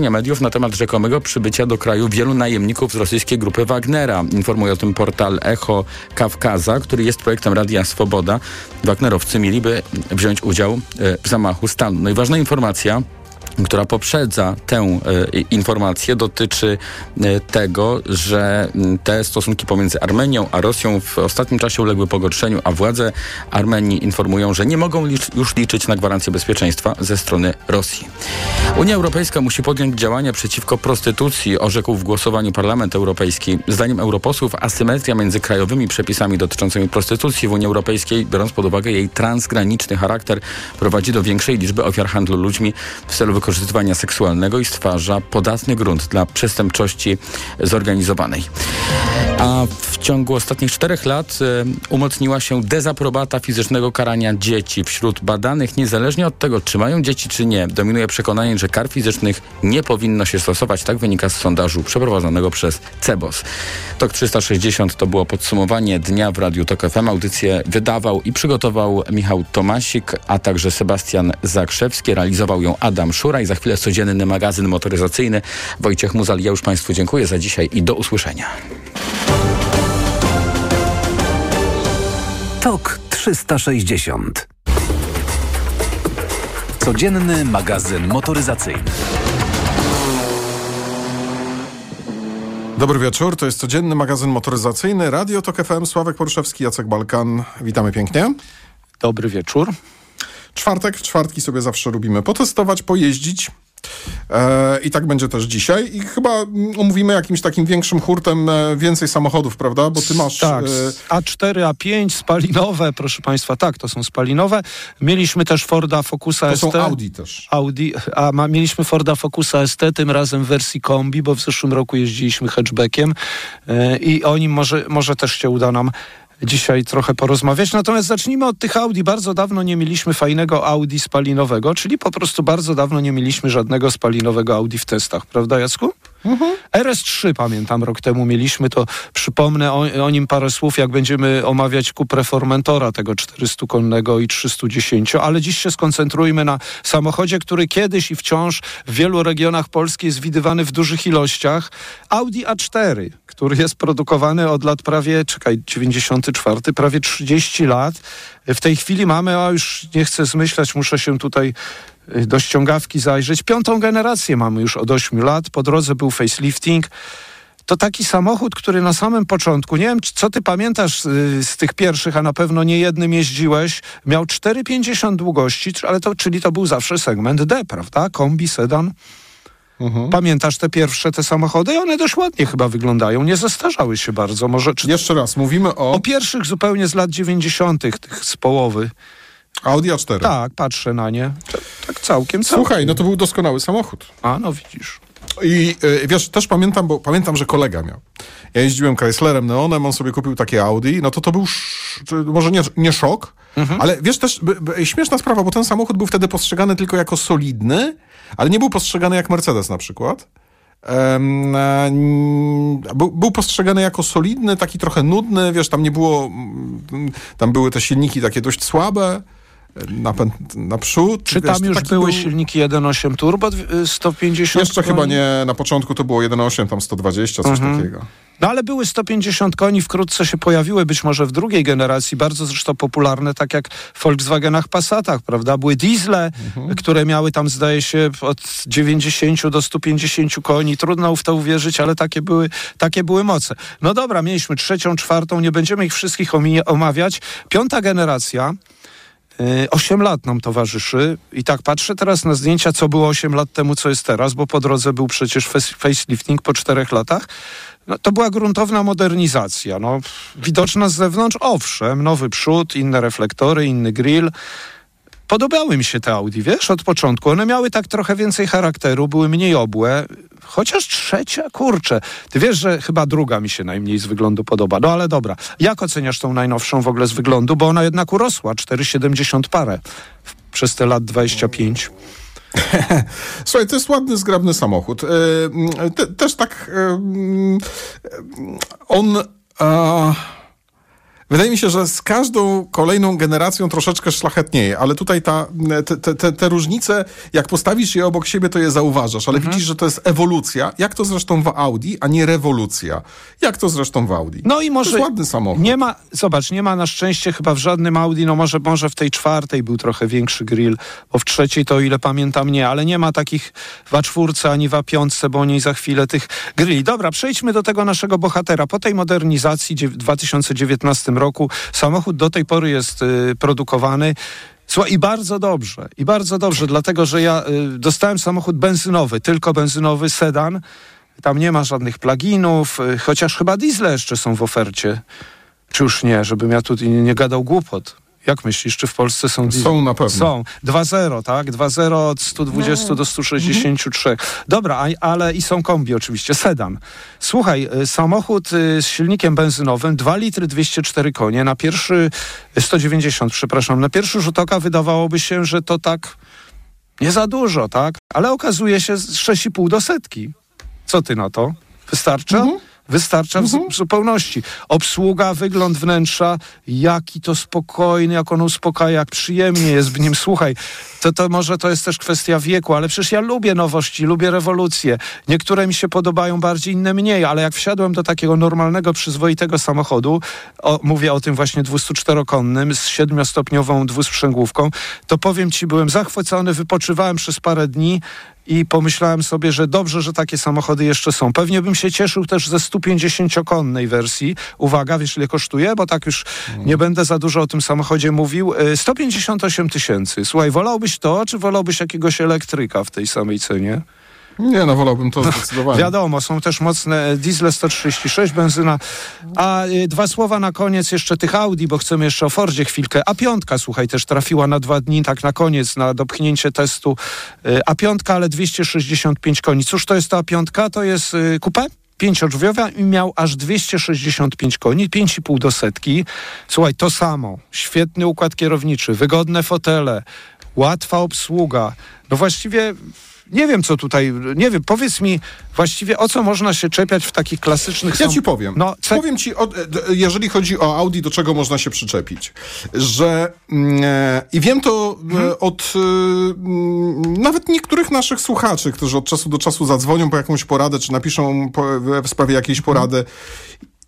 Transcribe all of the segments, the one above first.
mediów na temat rzekomego przybycia do kraju wielu najemników z rosyjskiej grupy Wagnera. Informuje o tym portal Echo Kawkaza, który jest projektem Radia Swoboda. Wagnerowcy mieliby wziąć udział e, w zamachu stanu. No i ważna informacja, która poprzedza tę e, informację, dotyczy e, tego, że te stosunki pomiędzy Armenią a Rosją w ostatnim czasie uległy pogorszeniu, a władze Armenii informują, że nie mogą już liczyć na gwarancję bezpieczeństwa ze strony Rosji. Unia Europejska musi podjąć działania przeciwko prostytucji, orzekł w głosowaniu Parlament Europejski. Zdaniem europosłów asymetria między krajowymi przepisami dotyczącymi prostytucji w Unii Europejskiej, biorąc pod uwagę jej transgraniczny charakter, prowadzi do większej liczby ofiar handlu ludźmi w celu wykorzystywania seksualnego i stwarza podatny grunt dla przestępczości zorganizowanej. A w ciągu ostatnich czterech lat y, umocniła się dezaprobata fizycznego karania dzieci. Wśród badanych, niezależnie od tego, czy mają dzieci, czy nie, dominuje przekonanie, że kar fizycznych nie powinno się stosować. Tak wynika z sondażu przeprowadzonego przez CEBOS. TOK 360 to było podsumowanie dnia w Radiu TOK FM. Audycję wydawał i przygotował Michał Tomasik, a także Sebastian Zakrzewski. Realizował ją Adam Szura i za chwilę codzienny magazyn motoryzacyjny. Wojciech Muzal, ja już Państwu dziękuję za dzisiaj i do usłyszenia. TOK 360. Codzienny magazyn motoryzacyjny. Dobry wieczór, to jest codzienny magazyn motoryzacyjny Radio Tok FM, Sławek Poruszewski, Jacek Balkan. Witamy pięknie. Dobry wieczór. Czwartek, w czwartki sobie zawsze lubimy potestować, pojeździć. E, I tak będzie też dzisiaj. I chyba mm, omówimy jakimś takim większym hurtem e, więcej samochodów, prawda? Bo ty masz. Tak, e, A4, A5, spalinowe, proszę Państwa, tak, to są spalinowe. Mieliśmy też Forda Focusa to ST. są Audi też. Audi, a ma, mieliśmy Forda Focusa ST, tym razem w wersji kombi, bo w zeszłym roku jeździliśmy hatchbackiem e, i o nim może, może też się uda nam dzisiaj trochę porozmawiać. Natomiast zacznijmy od tych Audi. Bardzo dawno nie mieliśmy fajnego Audi spalinowego, czyli po prostu bardzo dawno nie mieliśmy żadnego spalinowego Audi w testach, prawda Jacku? RS3 pamiętam rok temu mieliśmy, to przypomnę o, o nim parę słów, jak będziemy omawiać Cuprę Formentora, tego 400-konnego i 310, ale dziś się skoncentrujmy na samochodzie, który kiedyś i wciąż w wielu regionach Polski jest widywany w dużych ilościach. Audi A4, który jest produkowany od lat prawie, czekaj, 94, prawie 30 lat. W tej chwili mamy, a już nie chcę zmyślać, muszę się tutaj y, do ściągawki zajrzeć. Piątą generację mamy już od 8 lat. Po drodze był facelifting. To taki samochód, który na samym początku, nie wiem, co ty pamiętasz y, z tych pierwszych, a na pewno nie jednym jeździłeś, miał 4,50 długości, ale to, czyli to był zawsze segment D, prawda? Kombi, sedan. Pamiętasz te pierwsze te samochody? I one dość ładnie chyba wyglądają. Nie zestarzały się bardzo. Może czy Jeszcze raz, mówimy o o pierwszych zupełnie z lat 90., tych z połowy. Audi A4. Tak, patrzę na nie. Tak, tak całkiem, całkiem. Słuchaj, no to był doskonały samochód. A, no widzisz. I y, wiesz, też pamiętam, bo pamiętam, że kolega miał. Ja jeździłem Chryslerem Neonem, on sobie kupił takie Audi, no to to był sz, może nie, nie szok, ale wiesz też, by, by, śmieszna sprawa, bo ten samochód był wtedy postrzegany tylko jako solidny, ale nie był postrzegany jak Mercedes na przykład. N- był, był postrzegany jako solidny, taki trochę nudny, wiesz, tam nie było, tam były te silniki takie dość słabe, napęd naprzód. Czy wiesz, tam już taki były był- silniki 1.8 turbo, dw- y, 150 Jeszcze koni? chyba nie, na początku to było 1.8, tam 120, coś takiego. No ale były 150 koni, wkrótce się pojawiły, być może w drugiej generacji, bardzo zresztą popularne, tak jak w Volkswagenach Passatach, prawda? Były diesle, które miały tam, zdaje się, od 90 do 150 koni. Trudno w to uwierzyć, ale takie były, takie były moce. No dobra, mieliśmy trzecią, czwartą, nie będziemy ich wszystkich omawiać. Piąta generacja, 8 lat nam towarzyszy i tak patrzę teraz na zdjęcia, co było 8 lat temu, co jest teraz, bo po drodze był przecież facelifting po 4 latach. No, to była gruntowna modernizacja. No, widoczna z zewnątrz, owszem, nowy przód, inne reflektory, inny grill. Podobały mi się te Audi, wiesz, od początku. One miały tak trochę więcej charakteru, były mniej obłe. Chociaż trzecia, kurczę. Ty wiesz, że chyba druga mi się najmniej z wyglądu podoba. No ale dobra. Jak oceniasz tą najnowszą w ogóle z wyglądu? Bo ona jednak urosła, 4,70 parę przez te lat 25. Słuchaj, to jest ładny, zgrabny samochód. E, te, też tak e, mm, on... A, Wydaje mi się, że z każdą kolejną generacją troszeczkę szlachetnieje, ale tutaj ta, te, te, te różnice, jak postawisz je obok siebie, to je zauważasz, ale widzisz, że to jest ewolucja, jak to zresztą w Audi, a nie rewolucja. Jak to zresztą w Audi. No i może... To jest ładny samochód. Nie ma, zobacz, nie ma na szczęście chyba w żadnym Audi, no może, może w tej czwartej był trochę większy grill, bo w trzeciej to o ile pamiętam nie, ale nie ma takich w A4 ani w A5, bo o niej za chwilę tych grilli. Dobra, przejdźmy do tego naszego bohatera. Po tej modernizacji w 2019 roku samochód do tej pory jest y, produkowany. I bardzo dobrze, i bardzo dobrze, dlatego że ja y, dostałem samochód benzynowy, tylko benzynowy sedan. Tam nie ma żadnych pluginów, y, chociaż chyba diesle jeszcze są w ofercie. Czy już nie, żebym ja tu nie gadał głupot. Jak myślisz, czy w Polsce są diesle? Są na pewno. Są. 2.0, tak? 2.0 od 120 do 163. Dobra, a, ale i są kombi oczywiście, sedan. Słuchaj, y, samochód y, z silnikiem benzynowym, 2 litry 204 konie, na pierwszy, 190, przepraszam, na pierwszy rzut oka wydawałoby się, że to tak nie za dużo, tak? Ale okazuje się z 6,5 do setki. Co ty na to? Wystarcza? Wystarcza w zu- w zupełności. Obsługa, wygląd wnętrza, jaki to spokojny, jak on uspokaja, jak przyjemnie jest w nim. Słuchaj, to, to może to jest też kwestia wieku, ale przecież ja lubię nowości, lubię rewolucje. Niektóre mi się podobają bardziej, inne mniej, ale jak wsiadłem do takiego normalnego, przyzwoitego samochodu, o, mówię o tym właśnie 204-konnym z siedmiostopniową dwusprzęgłówką, to powiem ci, byłem zachwycony, wypoczywałem przez parę dni, i pomyślałem sobie, że dobrze, że takie samochody jeszcze są. Pewnie bym się cieszył też ze 150-konnej wersji. Uwaga, wiesz ile kosztuje? Bo tak już nie będę za dużo o tym samochodzie mówił. Y, 158 tysięcy. Słuchaj, wolałbyś to, czy wolałbyś jakiegoś elektryka w tej samej cenie? Nie, no wolałbym to zdecydowanie. Wiadomo, są też mocne e, diesle 136, benzyna. A y, dwa słowa na koniec jeszcze tych Audi, bo chcemy jeszcze o Fordzie chwilkę. A piątka, słuchaj, też trafiła na dwa dni, tak na koniec, na dopchnięcie testu. Y, A piątka, ale 265 koni. Cóż to jest ta piątka? To jest y? Pięciodrzwiowa i miał aż 265 koni, 5,5 do setki. Słuchaj, to samo. Świetny układ kierowniczy, wygodne fotele, łatwa obsługa. No właściwie nie wiem, co tutaj, nie wiem, powiedz mi właściwie o co można się czepiać w takich klasycznych... Ja sam- ci powiem. No, ce- Powiem ci, o, jeżeli chodzi o Audi, do czego można się przyczepić. Że mm, e, i wiem to e, od e, mm, nawet niektórych naszych słuchaczy, którzy od czasu do czasu zadzwonią po jakąś poradę, czy napiszą po, w sprawie jakiejś Mhm. porady.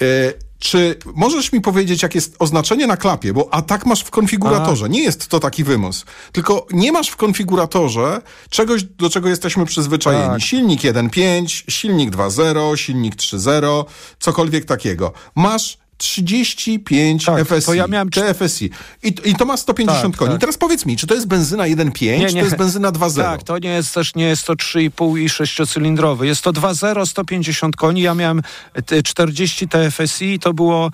E, czy możesz mi powiedzieć, jak jest oznaczenie na klapie? Bo a tak masz w konfiguratorze. Nie jest to taki wymus. Tylko nie masz w konfiguratorze czegoś, do czego jesteśmy przyzwyczajeni. Tak. Silnik 1.5, silnik 2.0, silnik 3.0, cokolwiek takiego. Masz 35 Tak, FSI, to ja miałem cz- TFSI. I, I to ma 150 Tak, koni. tak. Teraz powiedz mi, czy to jest benzyna 1.5, czy to jest benzyna 2.0? Tak, to nie jest też, nie jest to 3,5 i 6-cylindrowy. Jest to 2.0, 150 koni. Ja miałem e, 40 TFSI, to było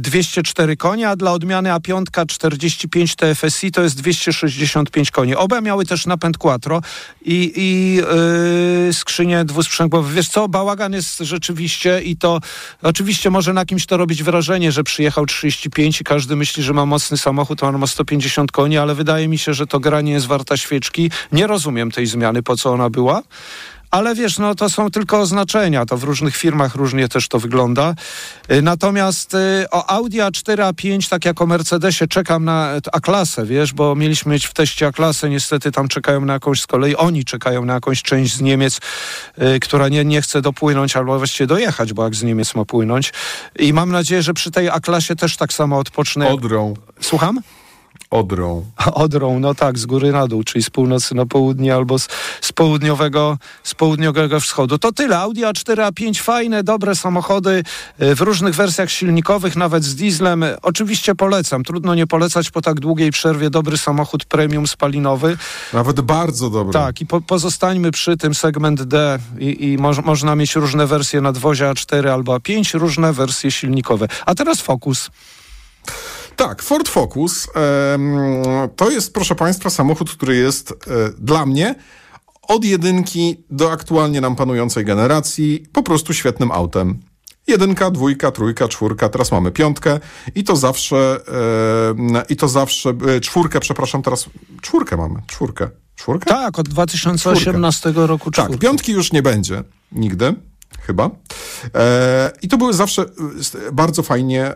204 konie, a dla odmiany A5 45 TFSI to jest 265 koni. Oba miały też napęd quattro i, i yy. Wiesz co, bałagan jest rzeczywiście i to oczywiście może na kimś to robić wrażenie, że przyjechał 35 i każdy myśli, że ma mocny samochód, on ma 150 koni, ale wydaje mi się, że to gra nie jest warta świeczki. Nie rozumiem tej zmiany, po co ona była. Ale wiesz, no to są tylko oznaczenia, to w różnych firmach różnie też to wygląda. Y, Natomiast y, o Audi A4, A5, tak jak o Mercedesie, czekam na A-klasę, wiesz, bo mieliśmy mieć w teście A-klasę, niestety tam czekają na jakąś, z kolei oni czekają na jakąś część z Niemiec, y, która nie, nie chce dopłynąć, albo właściwie dojechać, bo jak z Niemiec ma płynąć. I mam nadzieję, że przy tej A-klasie też tak samo odpocznę. Odrą, Słucham? Odrą. Odrą, no tak, z góry na dół, czyli z północy na południe albo z, z, południowego, z południowego wschodu. To tyle. Audi A4, A5, fajne, dobre samochody e, w różnych wersjach silnikowych, nawet z dieslem. Oczywiście polecam. Trudno nie polecać po tak długiej przerwie dobry samochód premium spalinowy. Nawet bardzo dobry. Tak, i po, pozostańmy przy tym segment D i, i moż, można mieć różne wersje nadwozia A4 albo A5, różne wersje silnikowe. A teraz Focus. Tak, Ford Focus to jest, proszę Państwa, samochód, który jest e, dla mnie od jedynki do aktualnie nam panującej generacji po prostu świetnym autem. Jedynka, dwójka, trójka, czwórka, teraz mamy piątkę i to zawsze, i to zawsze, e, czwórkę, przepraszam, teraz czwórkę mamy, czwórkę. Czwórkę? Tak, od 2018 roku Tak, czwórka. piątki już nie będzie nigdy, chyba. E, I to były zawsze e, bardzo fajnie e,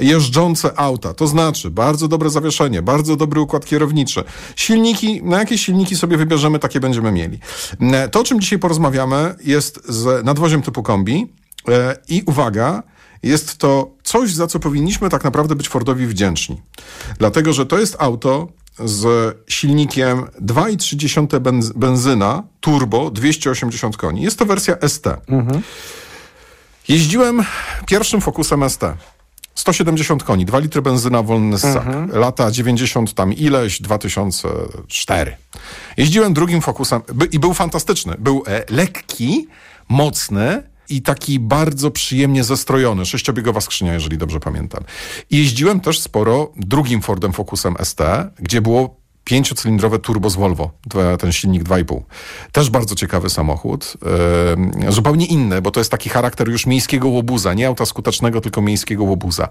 jeżdżące auta. To znaczy bardzo dobre zawieszenie, bardzo dobry układ kierowniczy. Silniki, na jakie silniki sobie wybierzemy, takie będziemy mieli. To, o czym dzisiaj porozmawiamy, jest z nadwoziem typu kombi. I uwaga, jest to coś, za co powinniśmy tak naprawdę być Fordowi wdzięczni. Dlatego, że to jest auto z silnikiem 2,3 benz benzyna, turbo, 280 koni. Jest to wersja ST. Jeździłem pierwszym Focusem ST. 170 koni, 2 litry benzyna, wolny ssak. Lata 90 tam ileś, 2004. Jeździłem drugim Focusem i był fantastyczny. Był e, lekki, mocny i taki bardzo przyjemnie zestrojony. Sześciobiegowa skrzynia, jeżeli dobrze pamiętam. I jeździłem też sporo drugim Fordem Focusem ST, gdzie było pięciocylindrowe turbo z Volvo, ten silnik 2,5. Też bardzo ciekawy samochód, zupełnie inny, bo to jest taki charakter już miejskiego łobuza, nie auta skutecznego, tylko miejskiego łobuza.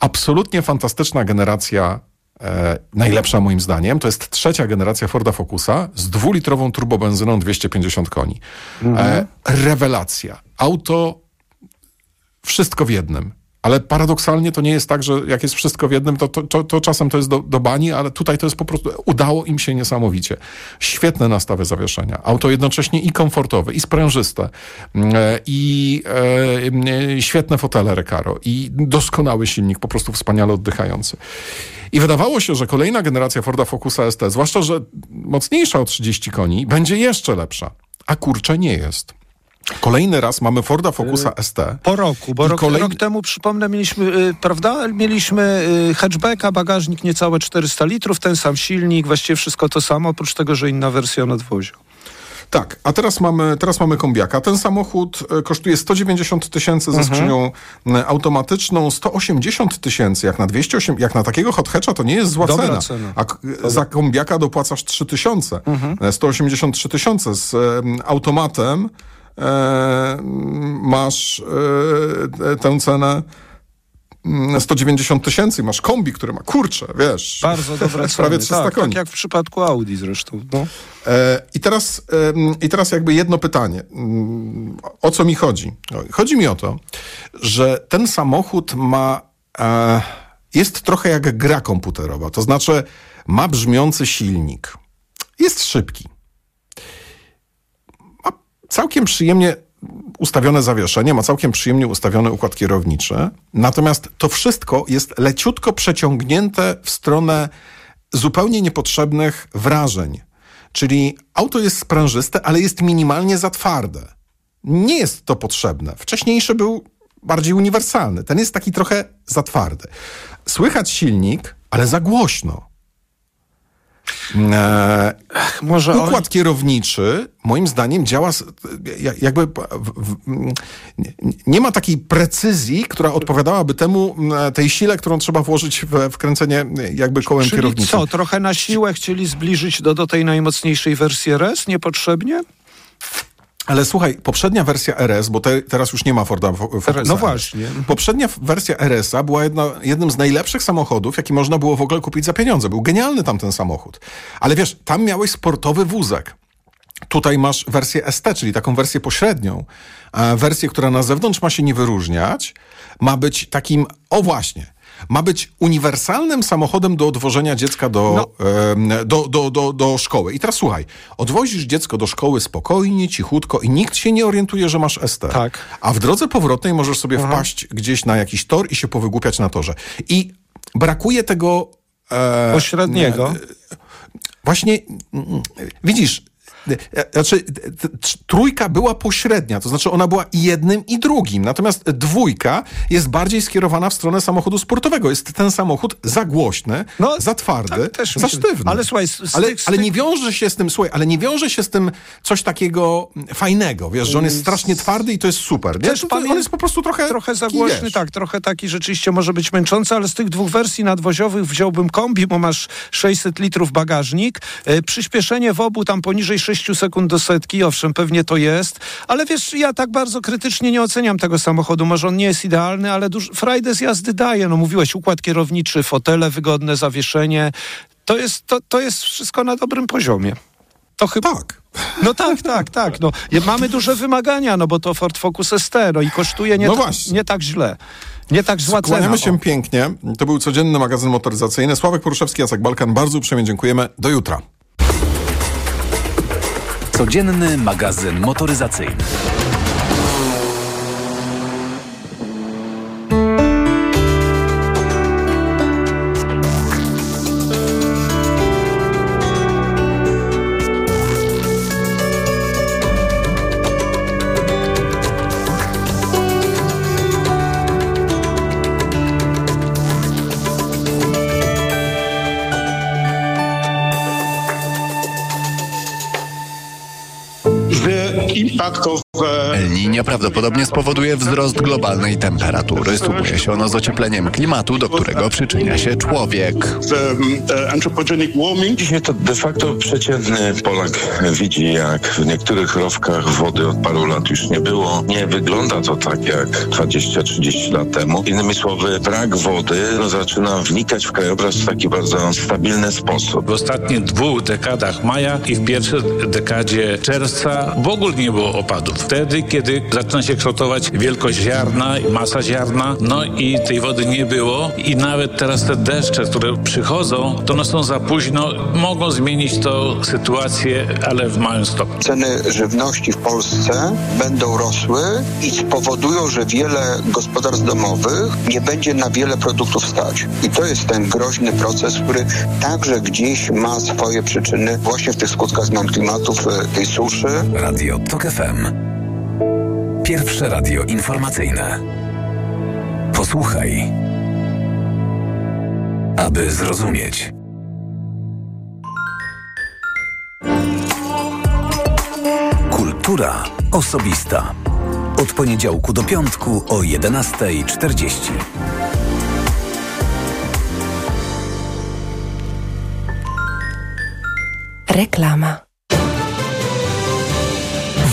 Absolutnie fantastyczna generacja, e, najlepsza moim zdaniem, to jest trzecia generacja Forda Focusa z dwulitrową turbobenzyną 250 koni. E, rewelacja. Auto wszystko w jednym. Ale paradoksalnie to nie jest tak, że jak jest wszystko w jednym, to, to, to, to czasem to jest do, do bani, ale tutaj to jest po prostu, udało im się niesamowicie. Świetne nastawy zawieszenia. Auto jednocześnie i komfortowe, i sprężyste, mm, e, i e, e, świetne fotele Recaro, i doskonały silnik, po prostu wspaniale oddychający. I wydawało się, że kolejna generacja Forda Focusa ST, zwłaszcza, że mocniejsza o 30 koni, będzie jeszcze lepsza. A kurczę, nie jest. Kolejny raz mamy Forda Focusa ST. Po roku, bo rok, kolejny- rok temu, przypomnę, mieliśmy, y, prawda, mieliśmy y, hatchbacka, bagażnik niecałe 400 litrów, ten sam silnik, właściwie wszystko to samo, oprócz tego, że inna wersja nadwozia. Tak, a teraz mamy, teraz mamy kombiaka. Ten samochód e, kosztuje 190 tysięcy Mhm. ze skrzynią e, automatyczną, 180 tysięcy. Jak na 208, jak na takiego hot hatcha to nie jest zła Dobra cena. cena. A za kombiaka dopłacasz 3 tysiące. Mhm. E, 183 tysiące z automatem masz e, tę cenę mm, 190 tysięcy. Masz kombi, który ma, kurczę, wiesz. Bardzo dobre. Prawie 300 tak, koni. tak jak w przypadku Audi zresztą. No. E, I teraz, I teraz jakby jedno pytanie. Mm, O co mi chodzi? No, Chodzi mi o to, że ten samochód ma. E, jest trochę jak gra komputerowa. To znaczy, ma brzmiący silnik. Jest szybki. Całkiem przyjemnie ustawione zawieszenie, ma całkiem przyjemnie ustawiony układ kierowniczy. Natomiast to wszystko jest leciutko przeciągnięte w stronę zupełnie niepotrzebnych wrażeń. Czyli auto jest sprężyste, ale jest minimalnie za twarde. Nie jest to potrzebne. Wcześniejszy był bardziej uniwersalny. Ten jest taki trochę za twardy. Słychać silnik, ale za głośno. E, Może Układ kierowniczy, moim zdaniem, działa jakby. w- w- nie- ma takiej precyzji, która odpowiadałaby temu, tej sile, którą trzeba włożyć w wkręcenie jakby kołem Czyli kierowniczym. co, trochę na siłę chcieli zbliżyć do, do tej najmocniejszej wersji RS niepotrzebnie? Ale słuchaj, poprzednia wersja RS, bo te, teraz już nie ma Forda Fo- Focusa. no właśnie. Poprzednia wersja RS-a była jedna, jednym z najlepszych samochodów, jaki można było w ogóle kupić za pieniądze. Był genialny tamten samochód. Ale wiesz, tam miałeś sportowy wózek. Tutaj masz wersję ST, czyli taką wersję pośrednią. E, wersję, która na zewnątrz ma się nie wyróżniać. Ma być takim, o właśnie, ma być uniwersalnym samochodem do odwożenia dziecka do, em, do, do, do, do szkoły. I teraz słuchaj, odwozisz dziecko do szkoły spokojnie, cichutko i nikt się nie orientuje, że masz ST. Tak. A w drodze powrotnej możesz sobie wpaść gdzieś na jakiś tor i się powygłupiać na torze. I brakuje tego... E, Pośredniego. Właśnie, mm, widzisz, e, znaczy t- t- trójka była pośrednia, to znaczy ona była jednym i drugim, natomiast dwójka jest bardziej skierowana w stronę samochodu sportowego. Jest ten samochód za głośny, No, za twardy, tak za sztywny. ale słuchaj, z ale, z ale nie wiąże się z tym, słuchaj, ale nie wiąże się z tym coś takiego fajnego, wiesz, że on jest strasznie twardy i to jest super, nie? Też pamię- on jest po prostu trochę... Trochę za głośny, wiesz, tak, trochę taki rzeczywiście może być męczący, ale z tych dwóch wersji nadwoziowych wziąłbym kombi, bo masz 600 litrów bagażnik. E, przyspieszenie w obu tam poniżej 6 sekund do setki, owszem, pewnie to jest, ale wiesz, ja tak bardzo krytycznie nie oceniam tego samochodu. Może on nie jest idealny, ale duż, frajdę z jazdy daje. No mówiłeś, układ kierowniczy, fotele wygodne, zawieszenie. To jest, to, to jest wszystko na dobrym poziomie. To chyba... Tak. No tak, tak, tak. No, mamy duże wymagania, no bo to Ford Focus ST, no i kosztuje nie, No ta- nie tak źle. Nie tak zła cena. Kłaniamy się O. pięknie. To był codzienny magazyn motoryzacyjny. Sławek Poruszewski, Jacek Balkan. Bardzo uprzejmie dziękujemy. Do jutra. Codzienny magazyn motoryzacyjny. Krakow Niño prawdopodobnie spowoduje wzrost globalnej temperatury. Sumuje się ono z ociepleniem klimatu, do którego przyczynia się człowiek. Dzisiaj to de facto przeciętny Polak widzi, jak w niektórych rowkach wody od paru lat już nie było. Nie wygląda to tak jak 20-30 lat temu. Innymi słowy, brak wody no, zaczyna wnikać w krajobraz w taki bardzo stabilny sposób. W ostatnich dwóch dekadach maja i w pierwszej dekadzie czerwca w ogóle nie było opadów. Wtedy, kiedy zaczyna się kształtować wielkość ziarna, masa ziarna, no i tej wody nie było i nawet teraz te deszcze, które przychodzą, to one są za późno, mogą zmienić to sytuację, ale w małym stopniu. ceny żywności w Polsce będą rosły i spowodują, że wiele gospodarstw domowych nie będzie na wiele produktów stać. I to jest ten groźny proces, który także gdzieś ma swoje przyczyny właśnie w tych skutkach zmian klimatu, w tej suszy. Radio TOK FM. Pierwsze radio informacyjne. Posłuchaj. Aby zrozumieć. Kultura osobista. Od poniedziałku do piątku o 11.40. Reklama.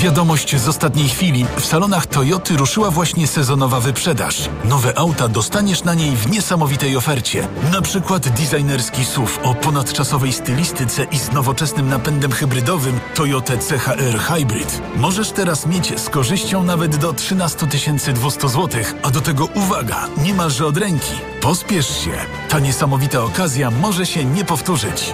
Wiadomość z ostatniej chwili. W salonach Toyoty ruszyła właśnie sezonowa wyprzedaż. Nowe auta dostaniesz na niej w niesamowitej ofercie. Na przykład designerski SUV o ponadczasowej stylistyce i z nowoczesnym napędem hybrydowym Toyota CHR Hybrid. Możesz teraz mieć z korzyścią nawet do 13 200 zł, a do tego uwaga, niemalże od ręki. Pospiesz się. Ta niesamowita okazja może się nie powtórzyć.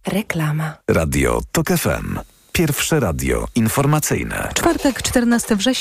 Reklama. Radio TOK FM. Pierwsze radio informacyjne. Czwartek, 14 września.